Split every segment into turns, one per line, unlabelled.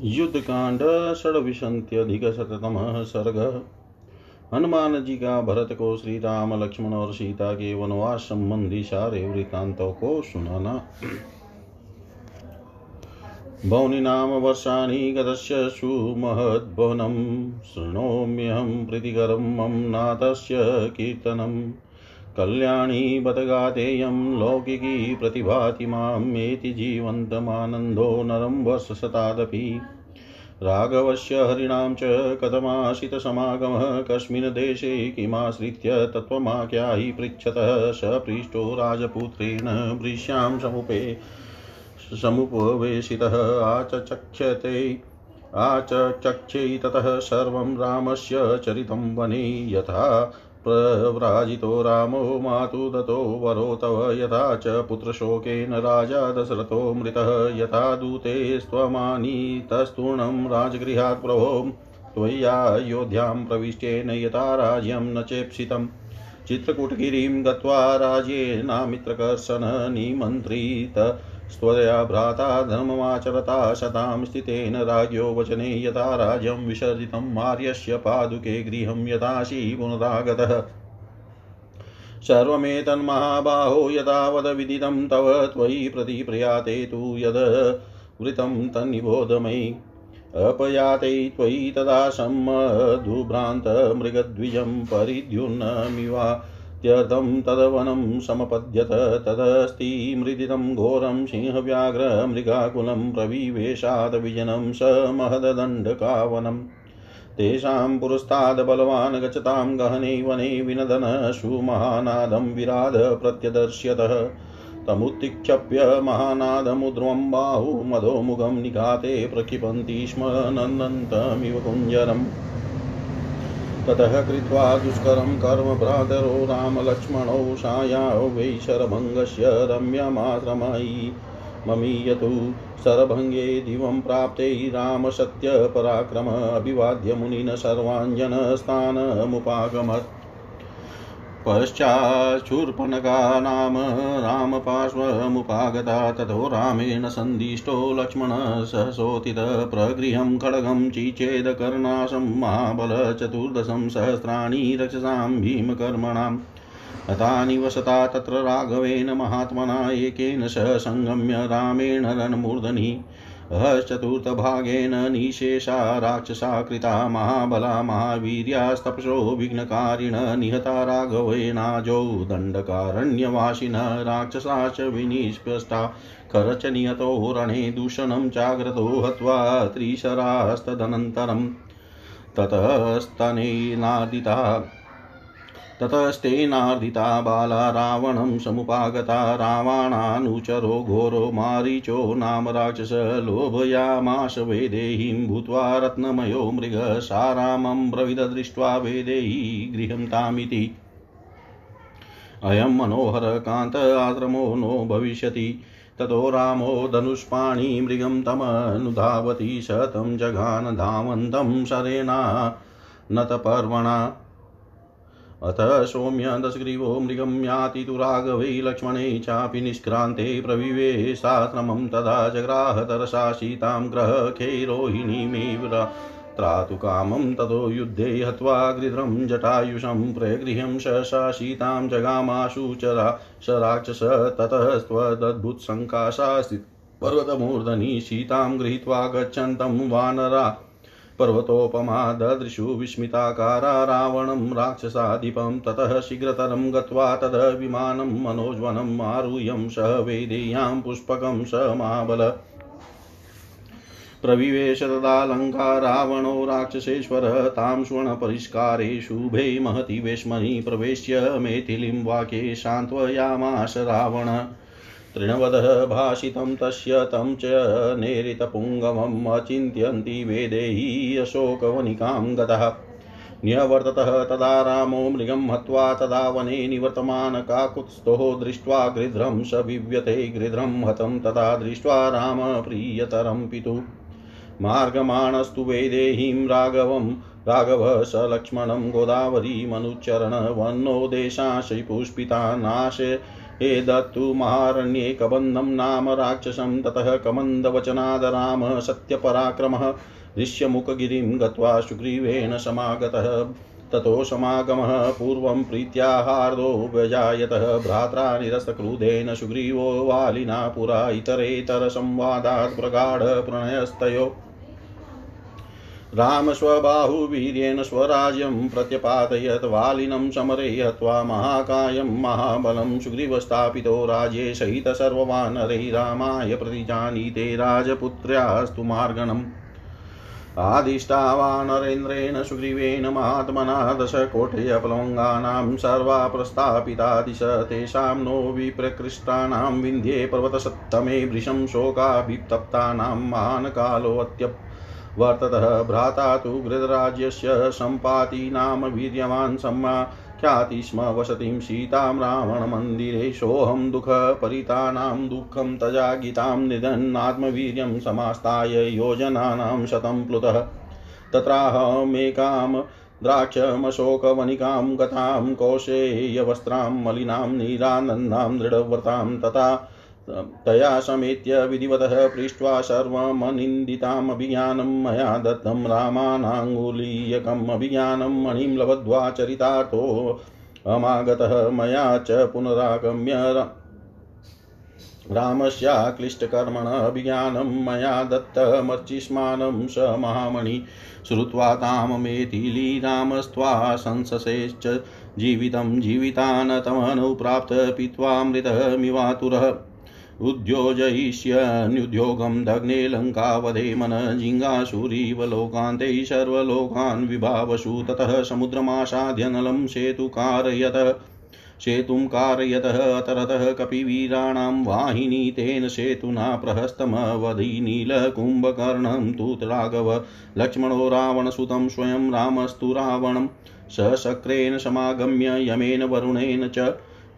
युद्धकांड षड्विशत्यधिकशततमः सर्ग। हनुमान जी का भरत को श्री राम लक्ष्मण और सीता के वनवास संबंधी सारे वृत्तांतों को सुनाना। भवनी नाम वर्षाणि गतस्य सुमहद्भवनं शृणोम्यहं प्रीतिकरं मम नाथस्य कीर्तनम्। कल्याणी बतगातेयं लौकिकी प्रतिभाति मामेति जीवन्तमानन्दो नरं वर्षशतादपि राघवस्य हरिणां च कथमाशितसमागमः कस्मिन् देशे किमाश्रित्य तत्त्वमाख्यायि पृच्छतः स पृष्टो राजपुत्रेण वृष्यां समुपे समुपवेशितः आचचक्षते आचचक्षे ततः सर्वं रामस्य चरितं वने यथा प्रव्राजितो रामो मातु दतो वरो तव यथा च पुत्रशोकेन राजा दशरथो मृतः। यथा दूते स्वमानीतस्तूर्णं राजगृहात् प्रभो त्वय्यायोध्यां प्रविष्टेन यथा राज्यं न चेप्सितम् चित्रकूटगिरिं गत्वा राज्येनामित्रकर्षण निमन्त्रित स्वया भ्राता धर्ममाचरता शतां स्थितेन राज्ञो वचने यथा राज्यं विसर्जितं मार्यस्य पादुके गृहं यथाशी पुनरागतः। सर्वमेतन्महाबाहो यथावद विदितं तव त्वयि प्रतिप्रयाते तु यद् वृतं तन्निबोध मयि। अपयाते त्वयि तदा सम्मधुभ्रान्तमृगद्विजं परिद्युन्नमिवा। इत्यर्थं तदवनं समपद्यत, तदस्ति मृदितं घोरं सिंहव्याघ्रमृगाकुलं प्रविवेशादविजनं स महददण्डकावनम् तेषां पुरस्ताद् बलवान् गच्छतां गहने वने विनदन सुमहानादं विराध प्रत्यदर्श्यतः। तमुत्तिक्षप्य महानादमुद्रवं बाहु मधोमुखं निघाते प्रक्षिपन्ति स्म नन्दन्तमिव कुञ्जरम् ततः कृत्वा दुष्करं कर्म भ्रातरो रामलक्ष्मणौ सायाौ वै शरभङ्गस्य रम्यमाश्रमयि ममीयतु शरभङ्गे दिवं प्राप्ते रामसत्यपराक्रम अभिवाद्य मुनिन सर्वाञ्जनस्थानमुपागमत्। पश्चाच्छूर्पणका नाम रामपार्श्वमुपागता ततो रामेण सन्दिष्टो लक्ष्मणः सहसोतितः प्रगृहं खड्गं चिचेदकर्णाशं महाबलचतुर्दशं सहस्राणि रक्षसां भीमकर्मणाम् हतानि वसता तत्र राघवेन महात्मना एकेन सह सङ्गम्य रामेण रणमूर्धनि चतुर्थभागेन निशेषा राक्षसा कृता महाबला महावीर्यास्तपसो विघ्नकारिण निहता राघवेनाजौ दण्डकारण्यवासिनः राक्षसा च विनिष्पष्टा खरच निहतो रणे दूषणं चाग्रतो हत्वा त्रिशरास्तदनन्तरं ततस्तनेनादिता ततस्तेनार्दिता बाला रावणं समुपागता। रावणानुचरो घोरो मारीचो नाम राक्षस लोभयामाश वेदेहीं भूत्वा रत्नमयो मृग सा रामं ब्रविददृष्ट्वा वेदेही गृहं तामिति अयं मनोहरकान्त आश्रमो नो भविष्यति। ततो रामो धनुष्पाणि मृगं तमनुधावति शतं जघान धावन्तं शरेणा नतपर्वणा अथ सौम्य दशग्रीवो मृगं याति तु राघवै लक्ष्मणे चापि निष्क्रान्ते प्रविवेशाश्रमं तदा जग्राह तरसा सीतां ग्रहखेरोहिणीमेव त्रातु कामं ततो युद्धे हत्वा गृध्रं जटायुषं प्रगृह्यं सा सीतां जगामाशु चरा स राक्षस ततस्त्वदद्भुतसङ्काशा पर्वतमूर्धनि सीतां गृहीत्वा गच्छन्तं वानरा पर्वतोपमा ददृशु विस्मिताकारा रावणं राक्षसाधिपं ततः शीघ्रतरं गत्वा तद विमानं मनोज्वनम् आरुह्यं स वेदेयां पुष्पकं स महाबल प्रविवेश तदालङ्का रावणो राक्षसेश्वर तां स्वर्णपरिष्कारे शुभे महति वेश्मनि प्रवेश्य मैथिलीं वाक्ये सान्त्वयामाश रावण। तृणवदः भाषितं तस्य तं च नेरितपुङ्गमम् अचिन्त्यन्ति वेदेही अशोकवनिकां गतः न्यवर्ततः तदा रामो मृगं हत्वा तदा वने निवर्तमान काकुत्स्थो दृष्ट्वा गृध्रं स विव्यते गृध्रं हतं तदा दृष्ट्वा राम प्रियतरं पितुः। मार्गमाणस्तु वेदेहीं राघवं, राघव स लक्ष्मणं गोदावरीमनुचरण वन्नो देशाशै पुष्पिता नाशे एदत्तु महारण्ये कबन्धं नाम राक्षसं ततः कमन्दवचनाद राम सत्यपराक्रमः ऋष्यमुखगिरिं गत्वा सुग्रीवेण समागतः। ततो समागमः पूर्वं प्रीत्याहार्दो व्यजायतः भ्रात्रा निरस्तक्रुधेन सुग्रीवो वालिना पुरा इतरेतरसंवादात् प्रगाढप्रणयस्तयो राम स्वबाहुवीर्येण स्वराज्यं प्रत्यपातयत् वालिनं समरे हत्वा महाकायं, महाबलं सुग्रीवस्थापितो राज्ये सहित सर्ववानरै रामाय प्रतिजानीते राजपुत्र्यास्तु मार्गणम्। आदिष्टावानरेन्द्रेण सुग्रीवेण महात्मना दशकोटयप्लवङ्गानां सर्वा प्रस्थापिता दिश तेषां नो विप्रकृष्टानां विन्ध्ये पर्वतसत्तमे वृषं शोकाभितप्तानां महान् वर्ततः भ्राता तु गृधराज्यस्य सम्पाति नाम वीर्यवान् सम्मा ख्याति स्म वसतिं सीतां रावणमन्दिरे सोऽहं दुःखपरितानां दुःखं तजा गीतां निधन्नात्मवीर्यं समास्ताय योजनानां शतं प्लुतः तत्राहमेकां द्राक्षमशोकवनिकां गतां कौशेयवस्त्रां मलिनां नीरानन्दां दृढव्रतां तथा तया समेत्य विधिवतः पृष्ट्वा सर्वमनिन्दिताम् अभिज्ञानं मया दत्तं रामानाङ्गुलीयकम् अभिज्ञानं मणिं लब्ध्वा चरितार्थो अमागतः मया च पुनरागम्य रामस्याक्लिष्टकर्मण अभिज्ञानं मया दत्तमर्चिष्मानं स महामणि श्रुत्वा ताममेथिली रामस्त्वा संससेश्च जीवितं जीवितानतमनु प्राप्त पीत्वा मृतमिवातुरः उद्योजयिष्यन्युद्योगं दग्ने लङ्कावधे मनजिङ्गासुरीव लोकान्ते सर्वलोकान् विभावसु ततः समुद्रमासाद्यनलं सेतु कारयत सेतुं कारयतः अतरतः कपिवीराणां वाहिनी तेन सेतुना प्रहस्तमवधि तु राघव लक्ष्मणो रावणसुतं स्वयं रामस्तु रावणं सशक्रेण समागम्य यमेन वरुणेन च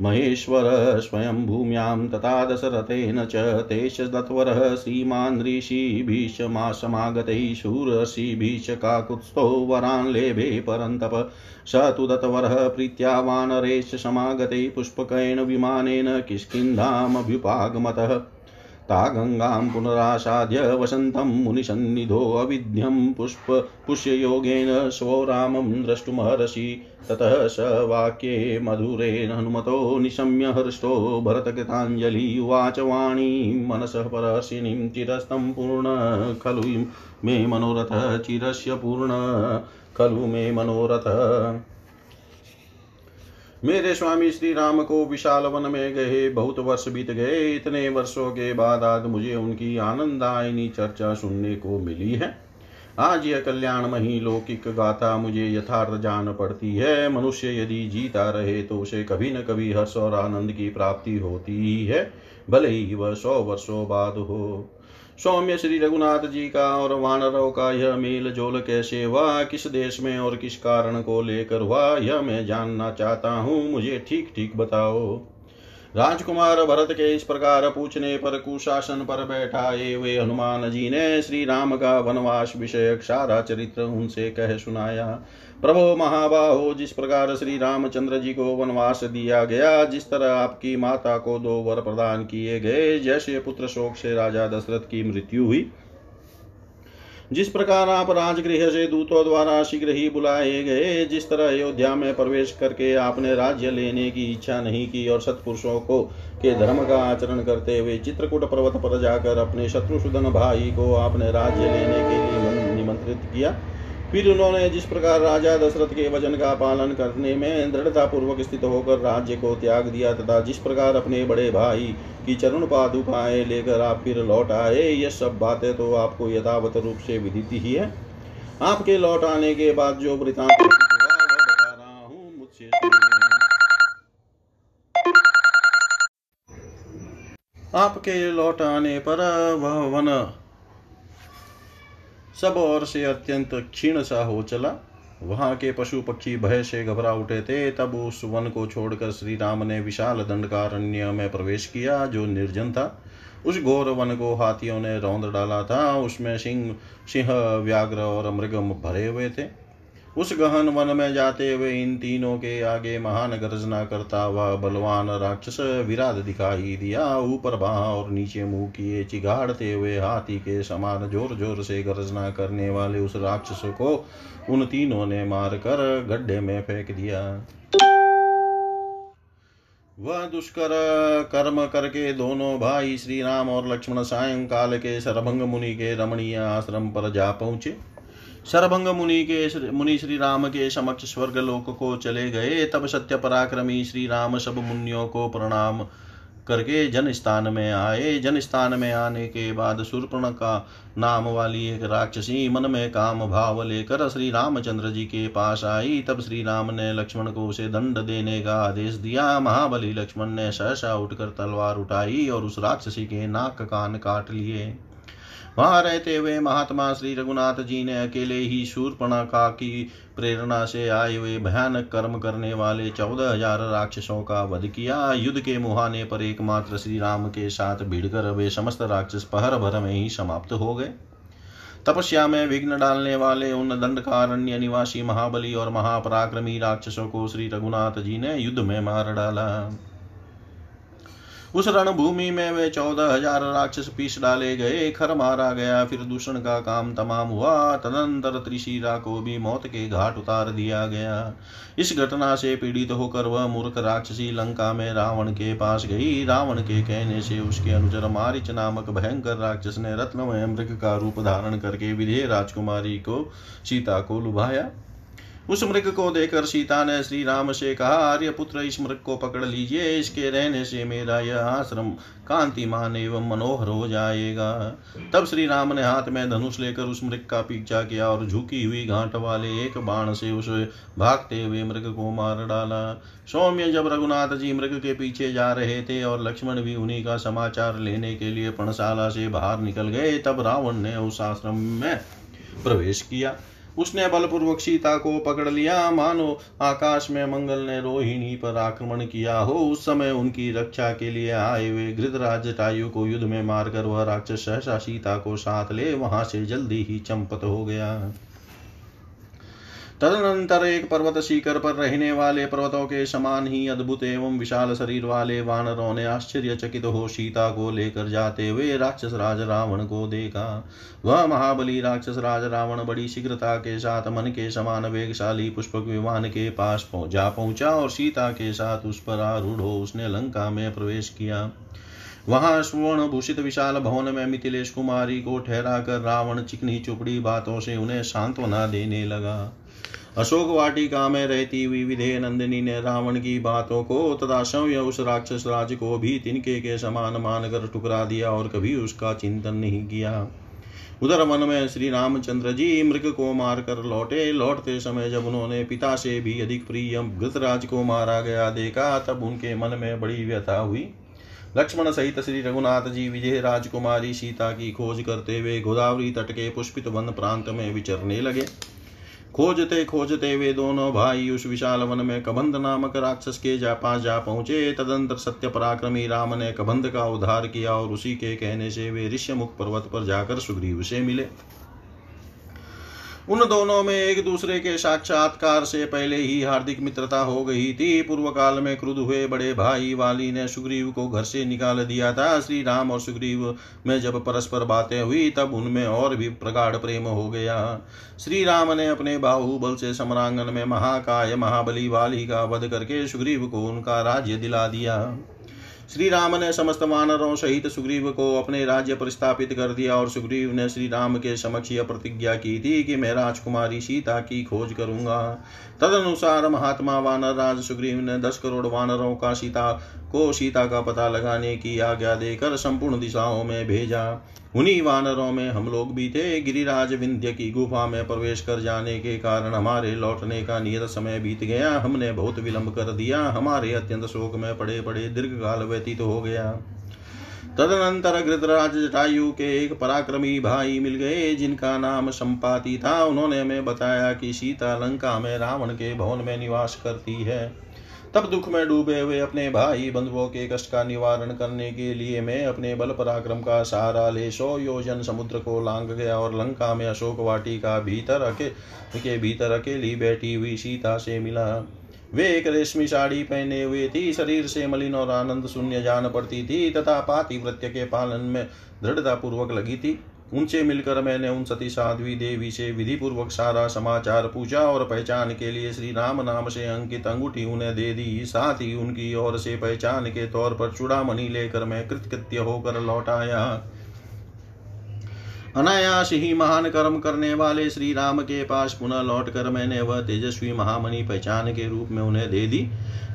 महेश्वर स्वयं भूम्यां तथा दशरथेन च तेषदत्वरः श्रीमान् ऋषिभीषमासमागतैः शूरऋषिभीष काकुत्स्थो वरान् लेभे परन्तप स तु दत्वरः प्रीत्या वानरेश समागतैः पुष्पकेण विमानेन किष्किन्धामभ्युपागमतः ता गङ्गां पुनरासाद्य वसन्तं मुनिसन्निधोऽविध्यं पुष्प पुष्ययोगेन स्वो रामं द्रष्टुमहर्षि। ततः स वाक्ये मधुरेण हनुमतो निशम्य हृष्टो भरतकृताञ्जलि उवाच वाणीं मनसः परशिनीं चिरस्तं पूर्ण खलु मे मनोरथ चिरस्य पूर्ण खलु मे मनोरथः। मेरे स्वामी श्री राम को विशाल वन में गए, बहुत वर्ष बीत गए। इतने वर्षों के बाद आज मुझे उनकी आनंदायनी चर्चा सुनने को मिली है। आज यह कल्याणमयी लौकिक गाथा मुझे यथार्थ जान पड़ती है। मनुष्य यदि जीता रहे तो उसे कभी न कभी हर्ष और आनंद की प्राप्ति होती ही है। भले ही वह सौ वर्षों बाद हो। सौम्य श्री रघुनाथ जी का और वानरों का यह मेल जोल कैसे हुआ? किस देश में और किस कारण को लेकर हुआ? यह मैं जानना चाहता हूँ, मुझे ठीक ठीक बताओ। राजकुमार भरत के इस प्रकार पूछने पर कुशासन पर बैठा बैठाए वे हनुमान जी ने श्री राम का वनवास विषय सारा चरित्र उनसे कह सुनाया। प्रभो महाबाहो, जिस प्रकार श्री रामचंद्र जी को वनवास दिया गया, जिस तरह आपकी माता को दो वर प्रदान किए गए, जैसे पुत्र शोक से राजा दशरथ की मृत्यु हुई। जिस प्रकार आप राजगृह से दूतों द्वारा शीघ्र ही बुलाए गए, जिस तरह अयोध्या में प्रवेश करके आपने राज्य लेने की इच्छा नहीं की और सत्पुरुषों को, के धर्म का आचरण करते हुए चित्रकूट पर्वत पर जाकर अपने शत्रुसूदन भाई को आपने राज्य लेने के लिए निमंत्रित किया फिर उन्होंने जिस प्रकार राजा दशरथ के वचन का पालन करने में दृढ़ता पूर्वक स्थित होकर राज्य को त्याग दिया तथा जिस प्रकार अपने बड़े भाई की चरण पादुकाएँ लेकर आप फिर लौट आए ये सब बातें तो आपको यथावत रूप से विदित ही है। आपके लौट आने के बाद जो वृतांत हूँ मुझसे आपके लौट आने पर वह वन सब ओर से अत्यंत क्षीण सा हो चला। वहाँ के पशु पक्षी भय से घबरा उठे थे। तब उस वन को छोड़कर श्री राम ने विशाल दंडकारण्य में प्रवेश किया, जो निर्जन था। उस घोर वन को हाथियों ने रौंद डाला था। उसमें सिंह सिंह, व्याघ्र और मृगम भरे हुए थे। उस गहन वन में जाते हुए इन तीनों के आगे महान गर्जना करता हुआ बलवान राक्षस विराट दिखाई दिया। ऊपर बाह और नीचे मुँह किए चिगाड़ते हुए हाथी के समान ज़ोर ज़ोर से गर्जना करने वाले उस राक्षस को उन तीनों ने मारकर गड्ढे में फेंक दिया। वह दुष्कर कर्म करके दोनों भाई श्री राम और लक्ष्मण सायंकाल के सरभंग मुनि के रमणीय आश्रम पर जा पहुँचे। सरभंग मुनि के मुनि श्री राम के समक्ष स्वर्ग लोक को चले गए। तब सत्य पराक्रमी श्री राम सब मुनियों को प्रणाम करके जन स्थान में आए। जन स्थान में आने के बाद सुरपण का नाम वाली एक राक्षसी मन में काम भाव लेकर श्री रामचंद्र जी के पास आई। तब श्री राम ने लक्ष्मण को उसे दंड देने का आदेश दिया। महाबली लक्ष्मण ने सहसा उठकर तलवार उठाई और उस राक्षसी के नाक कान काट लिए। वहाँ रहते हुए महात्मा श्री रघुनाथ जी ने अकेले ही शूर्पणखा की प्रेरणा से आए हुए भयानक कर्म करने वाले चौदह हज़ार राक्षसों का वध किया। युद्ध के मुहाने पर एकमात्र श्री राम के साथ भिड़कर वे समस्त राक्षस पहर भर में ही समाप्त हो गए। तपस्या में विघ्न डालने वाले उन दंडकारण्य निवासी महाबली और महापराक्रमी राक्षसों को श्री रघुनाथ जी ने युद्ध में मार डाला। उस रणभूमि में वे चौदह हज़ार राक्षस पीस डाले गए। खर मारा गया, फिर दूषण का काम तमाम हुआ। तदंतर त्रिशिरा को भी मौत के घाट उतार दिया गया। इस घटना से पीड़ित होकर वह मूर्ख राक्षसी लंका में रावण के पास गई। रावण के कहने से उसके अनुचर मारिच नामक भयंकर राक्षस ने रत्नमय मृग का रूप धारण करके विधेय राजकुमारी को सीता को लुभाया। उस मृग को देखकर सीता ने श्री राम से कहा, आर्य पुत्र, इस मृग को पकड़ लीजिए। इसके रहने से मेरा यह आश्रम कांतिमान एवं मनोहर हो जाएगा। तब श्री राम ने हाथ में धनुष लेकर उस मृग का पीछा किया और झुकी हुई घाट वाले एक बाण से उस भागते हुए मृग को मार डाला। सौम्य जब रघुनाथ जी मृग के पीछे जा रहे थे और लक्ष्मण भी उन्हीं का समाचार लेने के लिए पणशाला से बाहर निकल गए, तब रावण ने उस आश्रम में प्रवेश किया। उसने बलपूर्वक सीता को पकड़ लिया। मानो आकाश में मंगल ने रोहिणी पर आक्रमण किया हो, उस समय उनकी रक्षा के लिए आए हुए घृतराज टायु को युद्ध में मारकर वह राक्षस सहसा सीता को साथ ले, वहाँ से जल्दी ही चंपत हो गया। तदनंतर एक पर्वत शिखर पर रहने वाले पर्वतों के समान ही अद्भुत एवं विशाल शरीर वाले वानरों ने आश्चर्यचकित हो सीता को लेकर जाते हुए राक्षस राज रावण को देखा। वह महाबली राक्षस राज रावण बड़ी शीघ्रता के साथ मन के समान वेगशाली पुष्पक विमान के पास जा पहुँचा और सीता के साथ उस पर आरूढ़ हो उसने लंका में प्रवेश किया। वहाँ स्वर्ण भूषित विशाल भवन में मिथिलेश कुमारी को ठहरा कर रावण चिकनी चुपड़ी बातों से उन्हें सांत्वना देने लगा। अशोक वाटिका में रहती हुई विधेय नंदिनी ने रावण की बातों को तथा शव्य उस राक्षस राज को भी तिनके के समान मानकर ठुकरा दिया और कभी उसका चिंतन नहीं किया। उधर मन में श्री रामचंद्र जी मृग को मार कर लौटे। लौटते समय जब उन्होंने पिता से भी अधिक प्रिय घृतराज को मारा गया देखा, तब उनके मन में बड़ी व्यथा हुई। लक्ष्मण सहित श्री रघुनाथ जी विजय राजकुमारी सीता की खोज करते हुए गोदावरी तट के पुष्पित वन प्रांत में विचरने लगे। खोजते खोजते वे दोनों भाई उस विशाल वन में कबंध नामक राक्षस के जा पास जा पहुँचे। तदंतर सत्य पराक्रमी राम ने कबंध का उद्धार किया और उसी के कहने से वे ऋष्यमुख पर्वत पर जाकर सुग्रीव से मिले। उन दोनों में एक दूसरे के साक्षात्कार से पहले ही हार्दिक मित्रता हो गई थी। पूर्व काल में क्रुद्ध हुए बड़े भाई वाली ने सुग्रीव को घर से निकाल दिया था। श्री राम और सुग्रीव में जब परस्पर बातें हुई, तब उनमें और भी प्रगाढ़ प्रेम हो गया। श्री राम ने अपने बाहुबल से सम्रांगन में महाकाय, महाबली वाली का वध करके सुग्रीव को उनका राज्य दिला दिया। श्री राम ने समस्त वानरों सहित सुग्रीव को अपने राज्य पर स्थापित कर दिया और सुग्रीव ने श्री राम के समक्ष यह प्रतिज्ञा की थी कि मैं राजकुमारी सीता की खोज करूँगा। तदनुसार महात्मा वानर राज सुग्रीव ने दस करोड़ वानरों का सीता को सीता का पता लगाने की आज्ञा देकर संपूर्ण दिशाओं में भेजा। उन्हीं वानरों में हम लोग भी थे। गिरिराज विंध्य की गुफा में प्रवेश कर जाने के कारण हमारे लौटने का नियत समय बीत गया। हमने बहुत विलंब कर दिया। हमारे अत्यंत शोक में पड़े पड़े दीर्घ काल व्यतीत हो गया। तदनंतर गृतराज जटायु के एक पराक्रमी भाई मिल गए, जिनका नाम संपाति था। उन्होंने हमें बताया कि सीता लंका में रावण के भवन में निवास करती है। तब दुख में डूबे हुए अपने भाई बंधुओं के कष्ट का निवारण करने के लिए मैं अपने बल पराक्रम का सहारा ले सौ योजन समुद्र को लांग गया और लंका में अशोक वाटी का भीतर अके, के भीतर अकेली बैठी हुई सीता से मिला। वे एक रेशमी साड़ी पहने हुए थी, शरीर से मलिन और आनंद शून्य जान पड़ती थी, तथा पातिव्रत्य के पालन में दृढ़ता पूर्वक लगी थी। उनसे मिलकर मैंने उन सती साध्वी देवी से विधि पूर्वक सारा समाचार पूछा और पहचान के लिए श्री राम नाम से अंकित अंगूठी उन्हें दे दी। साथ ही उनकी ओर से पहचान के तौर पर चूड़ामणि लेकर मैं कृतकृत्य होकर लौट आया। अनायास ही महान कर्म करने वाले श्री राम के पास पुनः लौट कर मैंने वह तेजस्वी महामणि पहचान के रूप में उन्हें दे दी।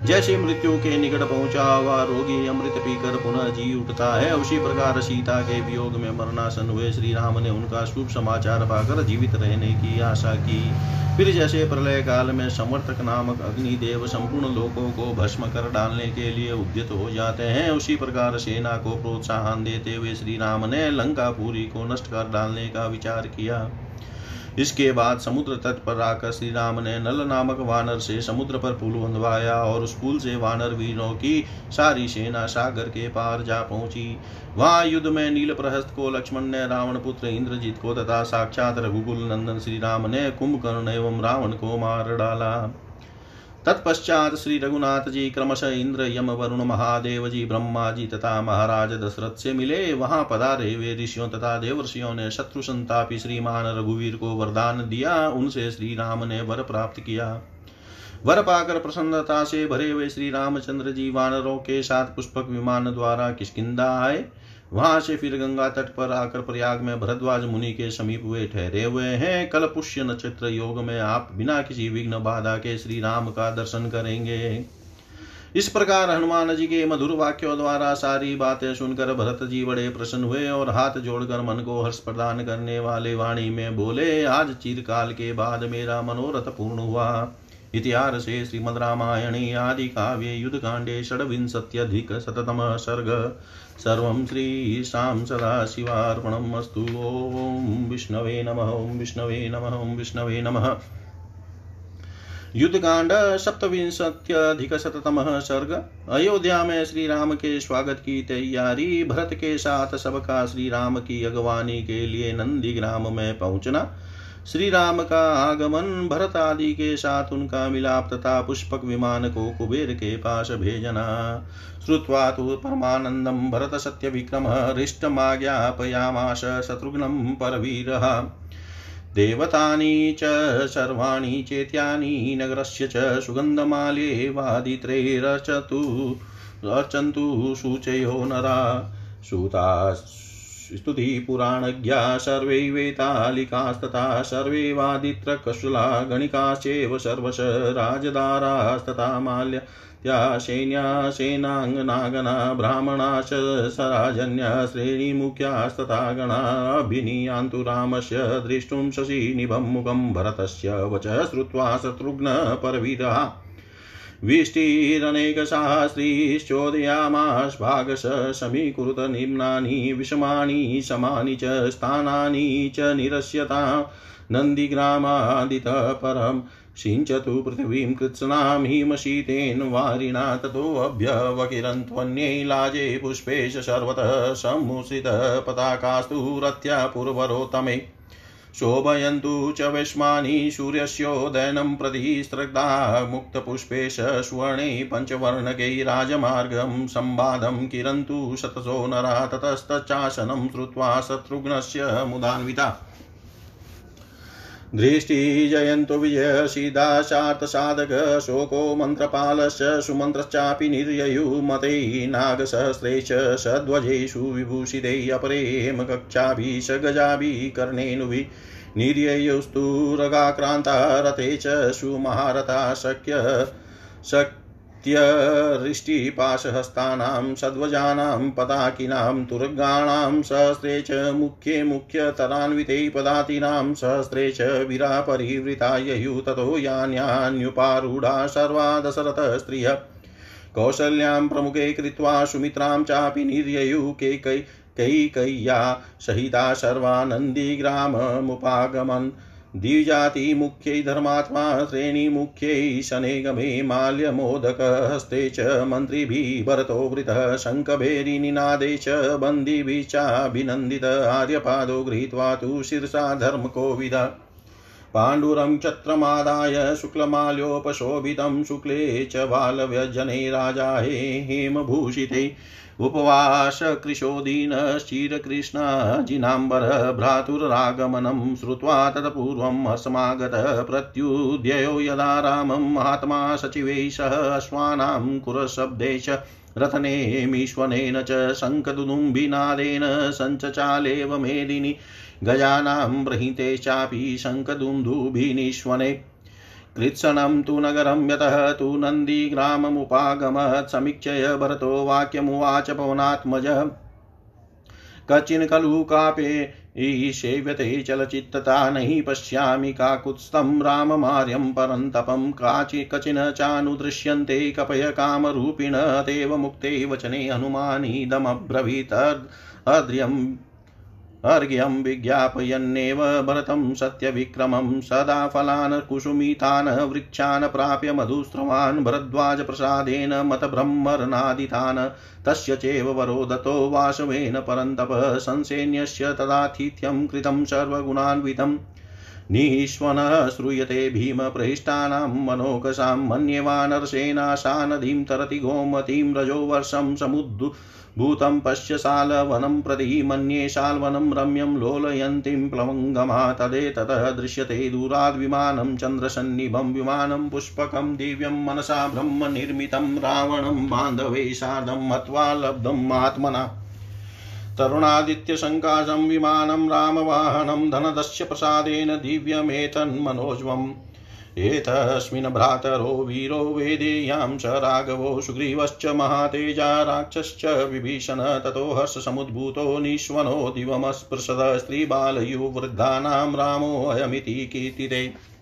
जैसे मृत्यु के निकट पहुँचा हुआ रोगी अमृत पीकर पुनः जी उठता है। उसी प्रकार सीता के वियोग में मरणासन हुए। श्री राम ने उनका शुभ समाचार पाकर जीवित रहने की आशा की। फिर जैसे प्रलय काल में समर्थक नामक अग्निदेव संपूर्ण लोकों को भस्म कर डालने के लिए उद्यत हो जाते हैं, उसी प्रकार सेना को प्रोत्साहन देते हुए श्री राम ने लंकापुरी को नष्ट कर डालने का विचार किया। इसके बाद समुद्र तट पर आकर श्री राम ने नल नामक वानर से समुद्र पर पुल बंधवाया और उस पुल से वानर वीरों की सारी सेना सागर के पार जा पहुँची। वहाँ युद्ध में नील प्रहस्त को लक्ष्मण ने, रावण पुत्र इंद्रजीत को तथा साक्षात रघुकुल नंदन श्री राम ने, कुंभकर्ण एवं रावण को मार डाला। तत्पश्चात श्री रघुनाथ जी क्रमशः इंद्र, यम, वरुण महादेव जी ब्रह्मा जी तथा महाराज दशरथ से मिले। वहाँ पधारे वे ऋषियों तथा देवर्षियों ने शत्रु संतापी श्रीमान रघुवीर को वरदान दिया। उनसे श्री राम ने वर प्राप्त किया। वर पाकर प्रसन्नता से भरे हुए श्री रामचंद्र जी वानरों के साथ पुष्पक विमान द्वारा किसकिदा आए। वहाँ से फिर गंगा तट पर आकर प्रयाग में भरद्वाज मुनि के समीप हुए ठहरे हुए हैं। कल पुष्य नक्षत्र योग में आप बिना किसी विघ्न बाधा के श्री राम का दर्शन करेंगे। इस प्रकार हनुमान जी के मधुर वाक्यों द्वारा सारी बातें सुनकर भरत जी बड़े प्रसन्न हुए और हाथ जोड़कर मन को हर्ष प्रदान करने वाले वाणी में बोले, आज चिरकाल के बाद मेरा मनोरथ पूर्ण हुआ। इतिहास श्रीमद् रामायणे आदि काव्ये युद्धकाण्डे षड्विंशत्यधिकशततमः सर्ग। सर्वं श्रीशां सदाशिवार्पणम् अस्तु। ॐ विष्णवे नमः, ॐ विष्णवे नमः, ॐ विष्णवे नमः। युद्धकांड सप्तविंशत्यधिकशततमः सर्ग। अयोध्या में श्री राम के स्वागत की तैयारी। भरत के साथ सबका श्री राम की अगवानी के लिए नंदी ग्राम में पहुँचना। श्री राम का आगमन भरत आदि के साथ उनका मिलाप तथा पुष्पक विमान को कुबेर के पास भेजना। श्रुत्वा तु परमानन्दं भरत सत्यविक्रमः हृष्टमाज्ञापयामाश शत्रुघ्नं परवीरः देवतानि च सर्वाणि चेत्यानि नगरस्य च सुगन्धमाल्ये वादित्रैरचतु रचन्तु सूचयो नरा। सूता स्तुतिपुराणज्ञा सर्वे वेतालिकास्तथा सर्वे वादित्रकशुला गणिकाश्चैव सर्वश राजदारास्तथा माल्यत्या सैन्या सेनाङ्गनागना ब्राह्मणाश्च सराजन्या श्रेणीमुख्यास्तथा गणाभिनीयान्तु रामस्य द्रष्टुं शशिनिभं मुखं भरतस्य वच श्रुत्वा शत्रुघ्न परवीरः विष्टिरनेकशास्त्रीश्चोदयामास भागश समीकुरुत निम्नानि विषमाणि, समानि च, स्थानानि च निरस्यता। नन्दिग्रामादितः परम् सिञ्चतु पृथिवीं कृत्स्नां हिमशीतेन वारिणा ततोऽभ्यवकिरन्त्वन्यै लाजे पुष्पेश सर्वतः सम्मुषितः पताकास्तु रत्या पूर्वरोत्तमे। शोभयन्तु च वैश्मानि सूर्यस्योदयनं प्रति स्रग्धा मुक्तपुष्पे सुवर्णे पञ्चवर्णकैराजमार्गं संवादं किरन्तु शतसो नरा ततस्तच्चासनं श्रुत्वा शत्रुघ्नस्य मुदान्विता। दृष्टिजयन्तु साधक शोको मन्त्रपालस्य सुमन्त्रश्चापि निर्ययुमते नागसहस्रेश सध्वजेषु विभूषिते अपरे हेमकक्षाभिः सगजाभिः कर्णेनुभिः निर्ययुस्तु रगाक्रान्ता रथे च सुमहारथा शक्य शक् त्यरिष्टिपाशहस्तानां सद्वजानां, पताकिनां, तुर्गाणां, सहस्रे च मुख्ये मुख्यतरान्विते पदातीनां, सहस्रे च वीरापरिवृता ययु ततो यान्यान्युपारूढा सर्वा दशरथस्त्रियः कौशल्यां प्रमुखे कृत्वा सुमित्रां चापि निर्ययु केकै कैकय्या सहिता सर्वानन्दीग्राममुपागमन्। द्विजातिमुख्यै धर्मात्मा श्रेणीमुख्यै शनेगमे माल्यमोदकहस्ते च मन्त्रिभिः भरतो वृतः शङ्खभेरिनिनादे च बन्दिभिः चाभिनन्दित आर्यपादो गृहीत्वा तु शिरसा धर्मकोविद। पाण्डुरं छत्रमादाय शुक्लमाल्योपशोभितं शुक्ले च बालव्यजने राजा हे हेमभूषिते। उपवासकृशोदीनश्चिरकृष्णाजिनाम्बर भ्रातुरागमनं श्रुत्वा तत्पूर्वं हसमागतः प्रत्युद्ययो यदा रामं महात्मा सचिवैः सह अश्वानां कुरशब्देश रथनेमीश्वनेन च शङ्खदुदुम्बिनादेन सञ्चचालेव मेदिनि गजानां बृहिते चापि शङ्खदुन्दुभिनिश्वने कृत्सनं तु नगरं यतः तु नन्दीग्राममुपागमत् समीक्षय भरतो वाक्यमुवाच पवनात्मज। कचिन् खलु कापे सेव्यते चलचित्तता नहि पश्यामि काकुत्स्थं राममार्यं परन्तपं काचि कचिन चानुदृश्यन्ते कपय कामरूपिण तेव मुक्ते वचने हनुमानीदमब्रवीत् अद्र्यं अर्घ्यं विज्ञापयन्नेव भरतं सत्यविक्रमं सदा फलान् कुसुमितान् वृक्षान् प्राप्य मधुस्रवान् भरद्वाजप्रसादेन मतब्रह्मरनादितान् तस्य चैव वरोदतो वासवेन परन्तप संसेन्यस्य तदातिथ्यं कृतं सर्वगुणान्वितम् निःश्वनः श्रूयते भीमप्रहिष्टानां मनोकसां मन्यवानरसेनाशा नदीं तरति गोमतीं रजो वर्षं समुद्दु भूतं पश्य शालवनं प्रति मन्ये शाल्वनं रम्यं लोलयन्तीं प्लवङ्गमा तदेततः दृश्यते दूराद्विमानं चन्द्रसन्निभं विमानं पुष्पकं दिव्यं मनसा ब्रह्मनिर्मितं रावणं बान्धवे सार्धं मत्वा लब्धम् आत्मना तरुणादित्यसङ्काशं विमानं रामवाहनं धनदस्य प्रसादेन दिव्यमेतन्मनोज्वम्। एतस्मिन् भ्रातरो वीरो वेदेयां स राघवो सुग्रीवश्च महातेजा राक्षश्च विभीषण ततो हर्षसमुद्भूतो निःश्वनो दिवमस्पृशद स्त्रीबालयुवृद्धानां रामोऽयमिति कीर्तिते।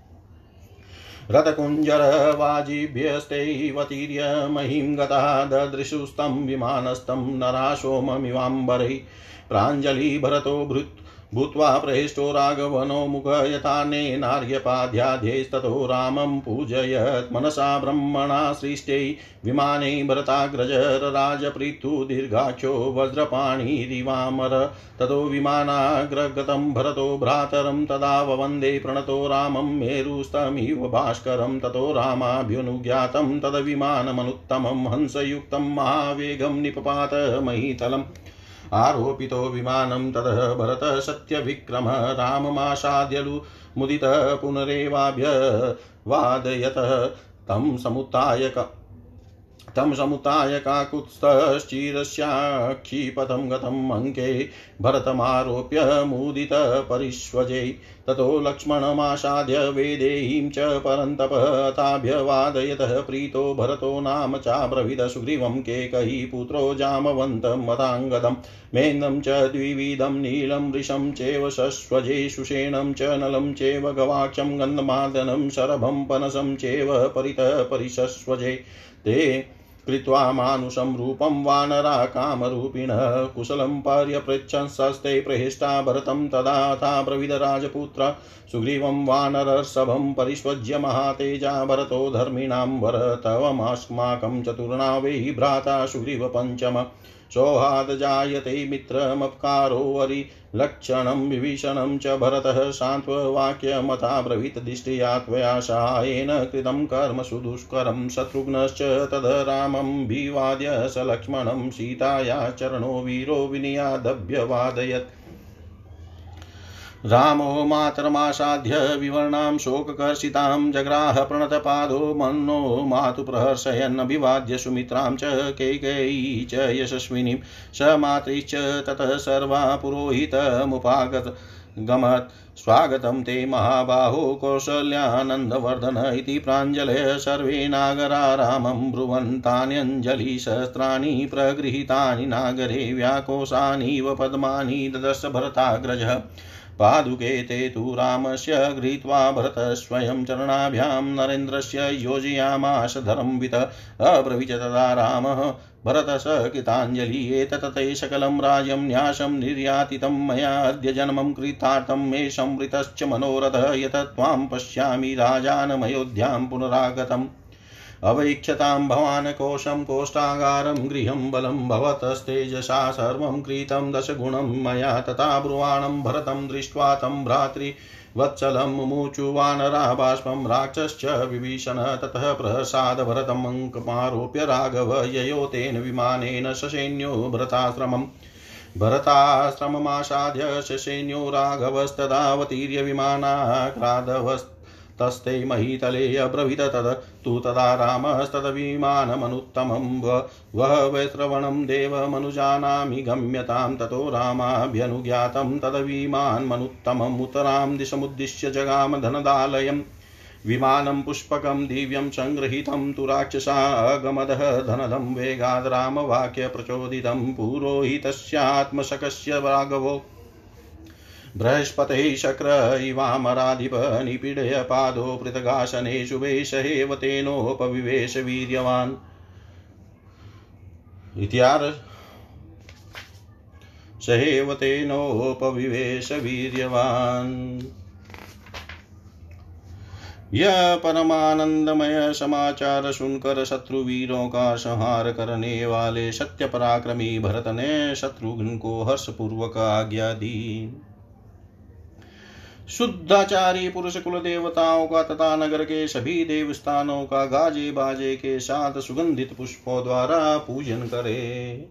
रथकुञ्जरवाजिभ्यस्तैवतीर्य महीं गतः ददृशुस्तं विमानस्थं नराशोममिवाम्बरैः प्राञ्जलिभरतो भृत् भूत्वा प्रहेष्टो राघवनो मुख यथानेनार्यपाध्याध्यैस्ततो रामं पूजयत्। मनसा ब्रह्मणा सृष्टै विमाने भरताग्रजरराजपृथु दीर्घाख्यो वज्रपाणिरिवामर ततो विमानाग्रगतं भरतो भ्रातरं तदा ववन्दे प्रणतो रामं मेरुस्तमिव भास्करं। ततो रामाभ्युनुज्ञातं तद्विमानमनुत्तमं हंसयुक्तं महावेगं निपपात महीतलम्। आरोपितो विमानं ततः भरतः सत्यविक्रम राममासाद्यलु मुदितः पुनरेवाभ्यवादयतः तं समुत्थाय तं समुत्थाय काकुत्स्थश्चिरस्याक्षिपथं गतम् अङ्के भरतमारोप्य मुदितपरिष्वजे ततो लक्ष्मणमासाद्य वेदेहीं च परन्तपताभ्यवादयतः प्रीतो भरतो नाम चाब्रवीद सुग्रीवं केकयी पुत्रो जामवन्तं मताङ्गदं मेन्दं च द्विविधं नीलं वृषं चैव सुषेणं च नलं चैव गवाक्षं गन्धमादनं शरभं पनसं चैव परितः परिशस्वजे ते कृत्वा मानुषं रूपं वानरा कामरूपिणः कुशलं पर्यपृच्छंसस्ते प्रहिष्टा भरतं तदा ब्रविदराजपुत्र सुग्रीवं वानरसभं परिष्वज्य महातेजा भरतो धर्मिणां वर तवमस्माकं चतुर्णा वै भ्राता सुग्रीव पञ्चम मित्रमपकारो मित्रमपकारोऽरि लक्षणं विभीषणं च भरतः सान्त्ववाक्यमथा ब्रवीतदिष्ट्या त्वया सहायेन कृतं कर्म सुदुष्करं शत्रुघ्नश्च तद रामं विवाद्य स लक्ष्मणं सीताया चरणो वीरो विनियादभ्यवादयत्। रामो मातरमासाध्य विवर्णां शोककर्षितां जग्राह प्रणतपादो मन्नो मातुप्रहर्षयन्नभिवाद्य सुमित्रां च कैकेयी च यशस्विनीं स मातृश्च ततः सर्वा पुरोहितमुपागत। गमत्। स्वागतं ते महाबाहो कौशल्यानन्दवर्धन इति प्राञ्जलय सर्वे नागरा रामं ब्रुवन्तान्यञ्जलिशस्त्राणि प्रगृहीतानि नागरे व्याकोशानीव पद्मानि ददश भरताग्रजः पादुके ते तु रामस्य गृहीत्वा भरतः स्वयं चरणाभ्यां नरेन्द्रस्य योजयामाश धर्मवित अब्रवीच तदा रामः। भरतस कृताञ्जलि एतत् ते सकलं राज्यं न्यासं निर्यातितं। मया अद्य जन्मं कृतार्थं मे संवृतश्च मनोरथ। यत त्वां पश्यामि राजानमयोध्यां पुनरागतम्। अवैक्षतां भवान् कोशं कोष्ठागारं गृहं बलं भवतस्तेजसा सर्वं कृतं दशगुणं मया तथा ब्रुवाणं भरतं दृष्ट्वा तं भ्रातृ वत्सलं मुमुचु वानरा बाष्पं राक्षश्च विभीषण ततः प्रसादभरतमङ्कमारोप्य राघव ययो तेन विमानेन ससैन्यो भरताश्रमम् भरताश्रममासाद्य ससैन्यो राघवस्तदावतीर्य विमानाक्रादवस् तस्ते महीतले अब्रवीत तद। तु तदा रामस्तदविमानमनुत्तमं वह वै श्रवणं देवमनुजानामि गम्यतां ततो रामाभ्यनुज्ञातं तदविमानमनुत्तमम् उत्तरां दिशमुद्दिश्य जगाम धनदालयम्। विमानं पुष्पकं दिव्यं सङ्गृहीतं तु राक्षसागमदः धनदं वेगाद् रामवाक्यप्रचोदितं पुरोहितस्यात्मशकस्य राघवो बृहस्पतिः शक्र इवामराधिप निपीडय पादो पृथगासने शुभे सहेव तेनोपविवेश वीर्यवान् इत्यार सहेव तेनोपविवेश वीर्यवान् यह परमानंदमय समाचार सुनकर शत्रुवीरों का संहार करने वाले सत्य पराक्रमी भरत ने शत्रुघ्न को हर्षपूर्वक आज्ञा दी शुद्धाचारी पुरुष कुल देवताओं का तथा नगर के सभी देव स्थानों का गाजे बाजे के साथ सुगंधित पुष्पों द्वारा पूजन करे।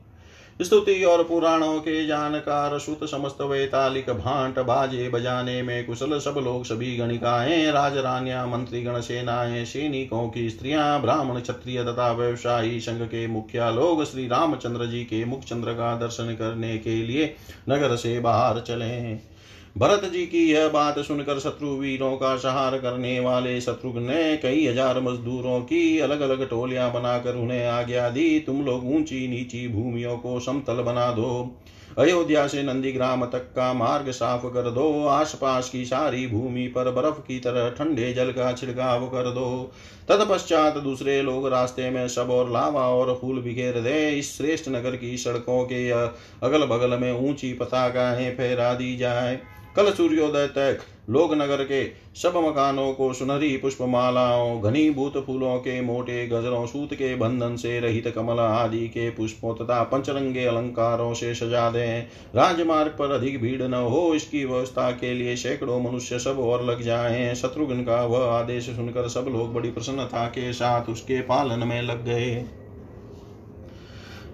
स्तुति और पुराणों के जानकार, सुत समस्त वैतालिक भांट बाजे बजाने में कुशल सब लोग सभी गणिकाएँ, राजरानिया मंत्री गण सेनाएँ, सैनिकों की स्त्रियाँ, ब्राह्मण, क्षत्रिय तथा व्यवसायी संघ के मुखिया लोग श्री रामचंद्र जी के मुख चंद्र का दर्शन करने के लिए नगर से बाहर चले। भरत जी की यह बात सुनकर शत्रु वीरों का सहार करने वाले शत्रु ने कई हज़ार मजदूरों की अलग अलग टोलियाँ बनाकर उन्हें आज्ञा दी, तुम लोग ऊँची नीची भूमियों को समतल बना दो। अयोध्या से नंदीग्राम तक का मार्ग साफ़ कर दो। आसपास की सारी भूमि पर बर्फ़ की तरह ठंडे जल का छिड़काव कर दो। तत्पश्चात दूसरे लोग रास्ते में सब और लावा और फूल बिखेर दे। इस श्रेष्ठ नगर की सड़कों के अगल बगल में ऊँची पताकाएँ फहरा दी जाए। कल सूर्योदय तक लोग नगर के सब मकानों को सुनहरी पुष्प मालाओं घनीभूत फूलों के मोटे गजरों सूत के बंधन से रहित कमल आदि के पुष्पों तथा पंचरंगे अलंकारों से सजा दें। राजमार्ग पर अधिक भीड़ न हो, इसकी व्यवस्था के लिए सैकड़ों मनुष्य सब और लग जाएँ। शत्रुघ्न का वह आदेश सुनकर सब लोग बड़ी प्रसन्नता के साथ उसके पालन में लग गए।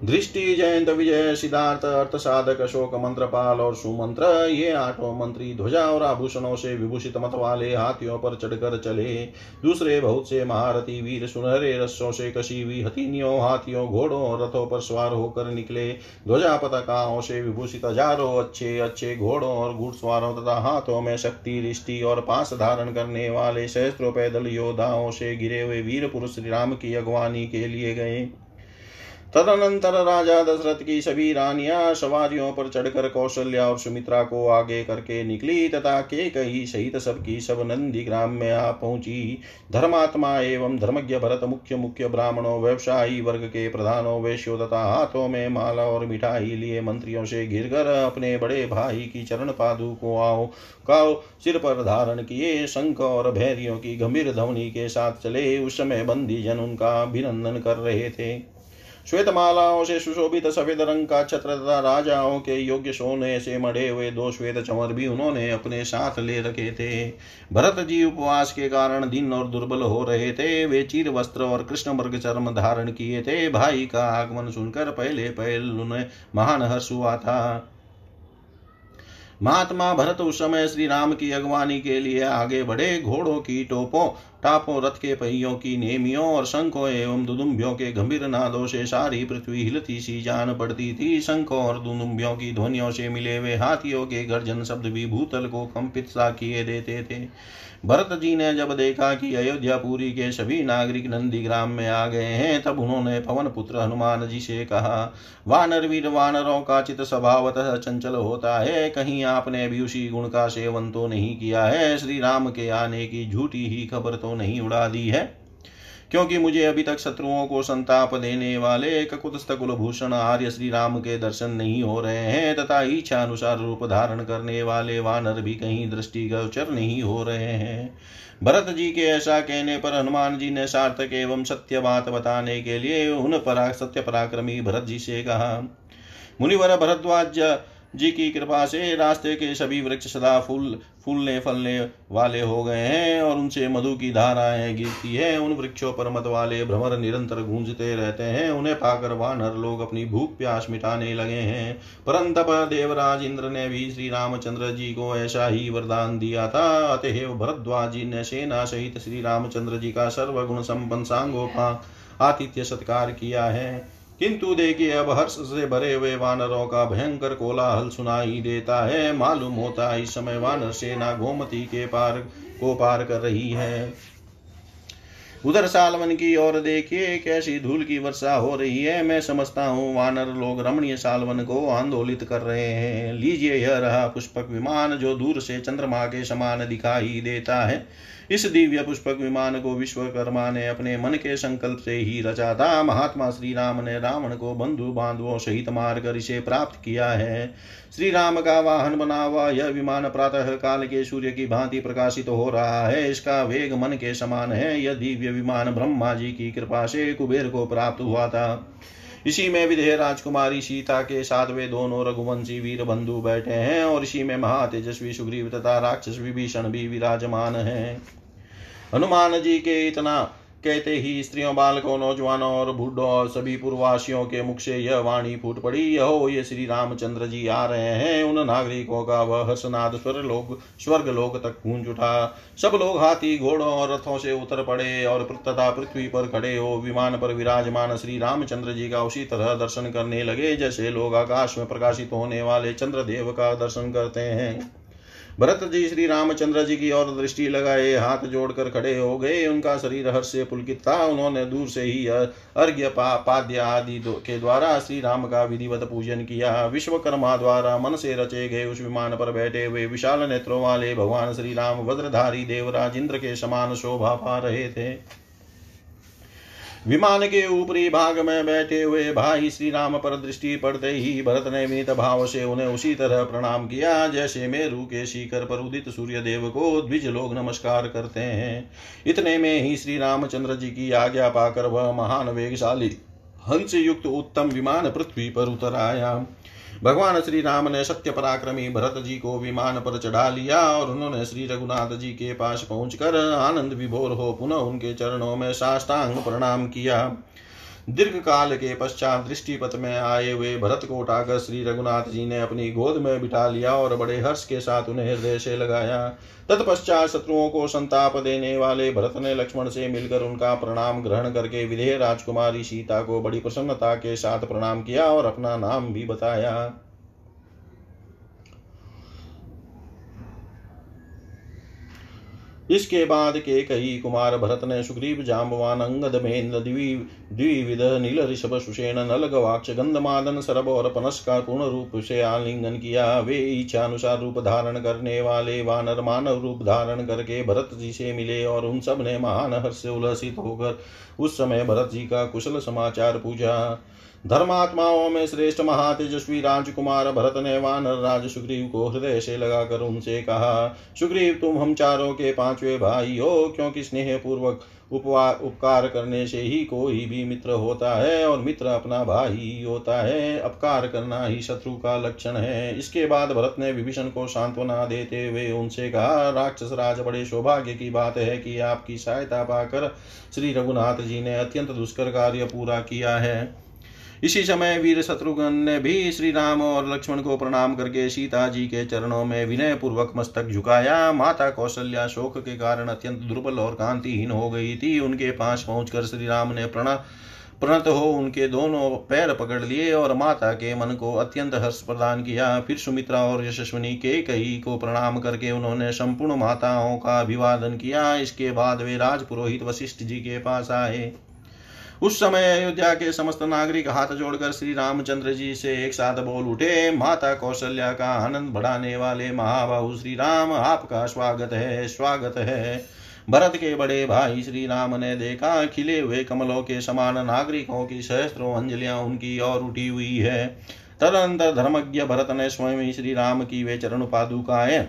दृष्टि जयंत विजय, सिद्धार्थ अर्थ साधक अशोक, मंत्रपाल और सुमंत्र। ये आठों मंत्री ध्वजा और आभूषणों से विभूषित मत वाले हाथियों पर चढ़कर चले। दूसरे बहुत से महारथी वीर सुनहरे रस्सों से कशी हुई हथीनियों, हाथियों, घोड़ों और रथों पर सवार होकर निकले। ध्वजा पताकाओं से विभूषित हज़ारों अच्छे अच्छे घोड़ों और घुड़सवारों तथा हाथों में शक्ति, रिष्टि और पास धारण करने वाले सहस्त्रों पैदल योद्धाओं से गिरे हुए वीर पुरुष श्री राम की अगवानी के लिए गए। तदनंतर राजा दशरथ की सभी रानियाँ सवारियों पर चढ़कर कौशल्या और सुमित्रा को आगे करके निकली तथा के कही सहित सबकी सब नंदी ग्राम में आ पहुँची। धर्मात्मा एवं धर्मज्ञ भरत मुख्य मुख्य ब्राह्मणों, व्यवसायी वर्ग के प्रधानों, वैश्यो तथा हाथों में माला और मिठाई लिए मंत्रियों से घिर कर अपने बड़े भाई की चरण पादु को आओ, काओ, सिर पर धारण किए, शंख और भैरियों की गंभीर ध्वनि के साथ चले। उस समय बंदी जन उनका अभिनंदन कर रहे थे। श्वेत मालाओं से सुशोभित सफ़ेद रंग का छत्र तथा राजाओं के योग्य सोने से मढ़े हुए दो श्वेत चमर भी उन्होंने अपने साथ ले रखे थे। भरत जी उपवास के कारण दिन और दुर्बल हो रहे थे। वे चीर वस्त्र और कृष्ण वर्ग चरम धारण किए थे। भाई का आगमन सुनकर पहले पहल उन्हें महान हर्ष हुआ था। महात्मा भरत उस समय श्री राम की अगवानी के लिए आगे बढ़े। घोड़ों की टोपों, टापों, रथ के पहियों की नेमियों और शंखों एवं दुदुम्बियों के गंभीर नादों से सारी पृथ्वी हिलती सी जान पड़ती थी। शंखों और दुदुम्बियों की ध्वनियों से मिले हुए हाथियों के गर्जन शब्द भी भूतल को कंपित सा किए देते थे। भरत जी ने जब देखा कि अयोध्यापुरी के सभी नागरिक नंदीग्राम में आ गए हैं, तब उन्होंने पवन पुत्र हनुमान जी से कहा, वानर वीर वानरों का चित स्वभावतः चंचल होता है। कहीं आपने भी उसी गुण का सेवन तो नहीं किया है? श्री राम के आने की झूठी ही खबर तो नहीं उड़ा दी है? क्योंकि मुझे अभी तक शत्रुओं को संताप देने वाले ककुतस्थ कुलभूषण आर्य श्री राम के दर्शन नहीं हो रहे हैं, तथा इच्छा अनुसार रूप धारण करने वाले वानर भी कहीं दृष्टि गोचर नहीं हो रहे हैं। भरत जी के ऐसा कहने पर हनुमान जी ने सार्थक एवं सत्य बात बताने के लिए उन परा, सत्य पराक्रमी भरत जी से कहा, मुनिवर भरद्वाज जी की कृपा से रास्ते के सभी वृक्ष सदा फूल, फूलने, फलने वाले हो गए हैं और उनसे मधु की धाराएँ गिरती है। उन वृक्षों पर मत वाले भ्रमर निरंतर गूंजते रहते हैं। उन्हें पाकर वानर लोग अपनी भूख प्यास मिटाने लगे हैं। परंतप देवराज इंद्र ने भी श्री रामचंद्र जी को ऐसा ही वरदान दिया था। अतएव भरद्वाज जी ने सेना सहित श्री रामचंद्र जी का सर्वगुण संपन्न सांगोपा आतिथ्य सत्कार किया है। किंतु देखिए, अब हर्ष से भरे हुए वानरों का भयंकर कोलाहल सुनाई देता है। मालूम होता है, इस समय वानर सेना गोमती के पार, को पार कर रही है। उधर सालवन की ओर देखिए, कैसी धूल की वर्षा हो रही है। मैं समझता हूँ, वानर लोग रमणीय सालवन को आंदोलित कर रहे हैं। लीजिए यह रहा पुष्पक विमान, जो दूर से चंद्रमा के समान दिखाई देता है। इस दिव्य पुष्पक विमान को विश्वकर्मा ने अपने मन के संकल्प से ही रचा था। महात्मा श्री राम ने रावण को बंधु बांधवों सहित मारकर इसे प्राप्त किया है। श्री राम का वाहन बना हुआ यह विमान प्रातः काल के सूर्य की भांति प्रकाशित तो हो रहा है। इसका वेग मन के समान है। यह दिव्य विमान ब्रह्मा जी की कृपा से कुबेर को प्राप्त हुआ था। इसी में विधेय राजकुमारी सीता के साथ वे दोनों रघुवंशी वीर बंधु बैठे हैं और इसी में महातेजस्वी सुग्रीव तथा राक्षस विभीषण भी विराजमान है। हनुमान जी के इतना कहते ही स्त्रियों, बालकों, नौजवानों और बूढ़ों और सभी पूर्ववासियों के मुख से यह वाणी फूट पड़ी, यहो, ये श्री रामचंद्र जी आ रहे हैं। उन नागरिकों का वह हर्षनाद स्वर लोग, स्वर्ग लोग तक गूंज उठा। सब लोग हाथी, घोड़ों और रथों से उतर पड़े और तथा पृथ्वी पर खड़े हो विमान पर विराजमान श्री रामचंद्र जी का उसी तरह दर्शन करने लगे, जैसे लोग आकाश में प्रकाशित होने वाले चंद्रदेव का दर्शन करते हैं। भरत जी, श्री रामचंद्र जी की ओर दृष्टि लगाए, हाथ जोड़कर खड़े हो गए। उनका शरीर हर्ष से पुलकित था। उन्होंने दूर से ही अर्घ्य पाद्य आदि के द्वारा श्री राम का विधिवत पूजन किया। विश्वकर्मा द्वारा मन से रचे गए उस विमान पर बैठे हुए विशाल नेत्रों वाले भगवान श्री राम, वज्रधारी देवराज, इंद्र के समान शोभा पा रहे थे। विमान के ऊपरी भाग में बैठे हुए भाई श्री राम पर दृष्टि पड़ते ही भरत ने मित भाव से उन्हें उसी तरह प्रणाम किया, जैसे मेरु के शिखर पर उदित सूर्य देव को द्विज लोग नमस्कार करते हैं। इतने में ही श्री रामचंद्र जी की आज्ञा पाकर वह महान वेगशाली हंस युक्त उत्तम विमान पृथ्वी पर उतर आया। भगवान श्री राम ने सत्य पराक्रमी भरत जी को विमान पर चढ़ा लिया और उन्होंने श्री रघुनाथ जी के पास पहुंचकर आनंद विभोर हो पुनः उनके चरणों में साष्टांग प्रणाम किया। दीर्घ काल के पश्चात दृष्टिपथ में आए हुए भरत को उठाकर श्री रघुनाथ जी ने अपनी गोद में बिठा लिया और बड़े हर्ष के साथ उन्हें हृदय से लगाया। तत्पश्चात शत्रुओं को संताप देने वाले भरत ने लक्ष्मण से मिलकर उनका प्रणाम ग्रहण करके विधेय राजकुमारी सीता को बड़ी प्रसन्नता के साथ प्रणाम किया और अपना नाम भी बताया। इसके बाद के कई कुमार भरत ने सुग्रीव जाम्बवान अंगद मेन्द्र द्विविध नील ऋषभ सुषेण नल गवाक्ष गंधमादन सरब और पनस का पूर्ण रूप से आलिंगन किया वे इच्छा अनुसार रूप धारण करने वाले वानर मानव रूप धारण करके भरत जी से मिले और उन सबने महान हर्ष से उल्लसित होकर उस समय भरत जी का कुशल समाचार पूछा। धर्मात्माओं में श्रेष्ठ महातेजस्वी राजकुमार भरत ने वानर राज सुग्रीव को हृदय से लगाकर उनसे कहा, सुग्रीव, तुम हम चारों के पांचवे भाई हो, क्योंकि स्नेह पूर्वक उपकार करने से ही कोई भी मित्र होता है और मित्र अपना भाई होता है। अपकार करना ही शत्रु का लक्षण है। इसके बाद भरत ने विभीषण को सांत्वना देते हुए उनसे कहा, राक्षस राज, बड़े सौभाग्य की बात है कि आपकी सहायता पाकर श्री रघुनाथ जी ने अत्यंत दुष्कर कार्य पूरा किया है। इसी समय वीर शत्रुघ्न ने भी श्री राम और लक्ष्मण को प्रणाम करके सीता जी के चरणों में विनय पूर्वक मस्तक झुकाया। माता कौशल्या शोक के कारण अत्यंत दुर्बल और कांतिहीन हो गई थी। उनके पास पहुंचकर श्री राम ने प्रणा, प्रणत हो उनके दोनों पैर पकड़ लिए और माता के मन को अत्यंत हर्ष प्रदान किया। फिर सुमित्रा और यशस्विनी के कई को प्रणाम करके उन्होंने संपूर्ण माताओं का अभिवादन किया। इसके बाद वे राजपुरोहित वशिष्ठ जी के पास आए। उस समय अयोध्या के समस्त नागरिक हाथ जोड़कर श्री रामचंद्र जी से एक साथ बोल उठे, माता कौशल्या का आनंद बढ़ाने वाले महाबाहु श्री राम, आपका स्वागत है स्वागत है। भरत के बड़े भाई श्री राम ने देखा, खिले हुए कमलों के समान नागरिकों की सहस्त्रों अंजलियाँ उनकी ओर उठी हुई है। तदनंतर धर्मज्ञ भरत ने स्वयं श्री राम की वे चरण पादुकाएँ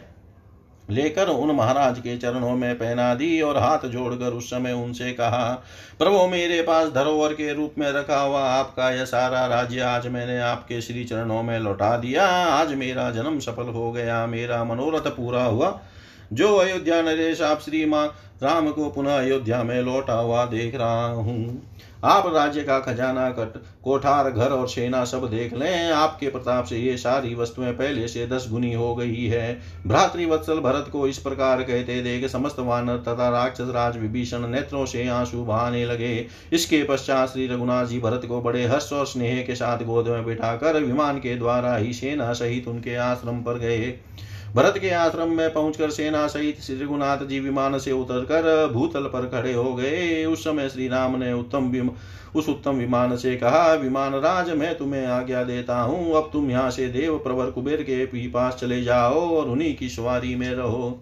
लेकर उन महाराज के चरणों में पहना दी और हाथ जोड़कर उस समय उनसे कहा, प्रभु, मेरे पास धरोहर के रूप में रखा हुआ आपका यह सारा राज्य आज मैंने आपके श्री चरणों में लौटा दिया। आज मेरा जन्म सफल हो गया, मेरा मनोरथ पूरा हुआ। जो अयोध्या नरेश, आप श्री माँ राम को पुनः अयोध्या में लौटा हुआ देख रहा हूँ। आप राज्य का खजाना, कट, कोठार, घर और सेना सब देख लें। आपके प्रताप से ये सारी वस्तुएँ पहले से दस गुनी हो गई है। भ्रातृवत्सल भरत को इस प्रकार कहते देख समस्त वानर तथा राक्षस राज विभीषण नेत्रों से आँसू बहाने लगे। इसके पश्चात श्री रघुनाथ जी भरत को बड़े हर्ष और स्नेह के साथ गोद में बिठाकर विमान के द्वारा ही सेना सहित उनके आश्रम पर गए। भरत के आश्रम में पहुंचकर सेना सहित श्री रघुनाथ जी विमान से उतरकर भूतल पर खड़े हो गए। उस समय श्री राम ने उत्तम उस उत्तम विमान से कहा, विमान राज, मैं तुम्हें आज्ञा देता हूँ। अब तुम यहाँ से देव प्रवर कुबेर के पास चले जाओ और उन्हीं की सवारी में रहो।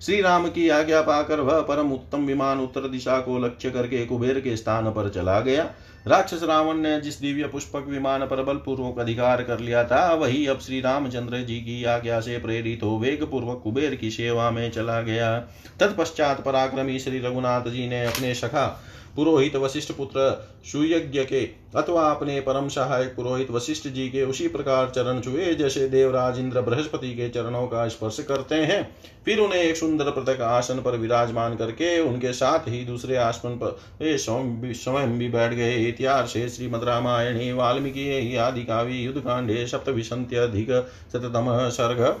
श्री राम की आज्ञा पाकर वह परम उत्तम विमान उत्तर दिशा को लक्ष्य करके कुबेर के स्थान पर चला गया। राक्षस रावण ने जिस दिव्य पुष्पक विमान पर बलपूर्वक अधिकार कर लिया था, वही अब श्री रामचंद्र जी की आज्ञा से प्रेरित हो वेग पूर्वक कुबेर की सेवा में चला गया। तत्पश्चात पराक्रमी श्री रघुनाथ जी ने अपने सखा पुरोहित वशिष्ठ पुत्र सुयज्ञ के अथवा अपने परम सहायक पुरोहित वशिष्ठ जी के उसी प्रकार चरण छुए जैसे देवराज इंद्र बृहस्पति के चरणों का स्पर्श करते हैं। फिर उन्हें एक सुंदर पृथक आसन पर विराजमान करके उनके साथ ही दूसरे आसन पर स्वयं भी बैठ गए। इतिहास श्रीमद रामायणी, वाल्मीकि, आदि काव्य, युद्ध कांडे, सप्तविंशत्यधिक शततम सर्ग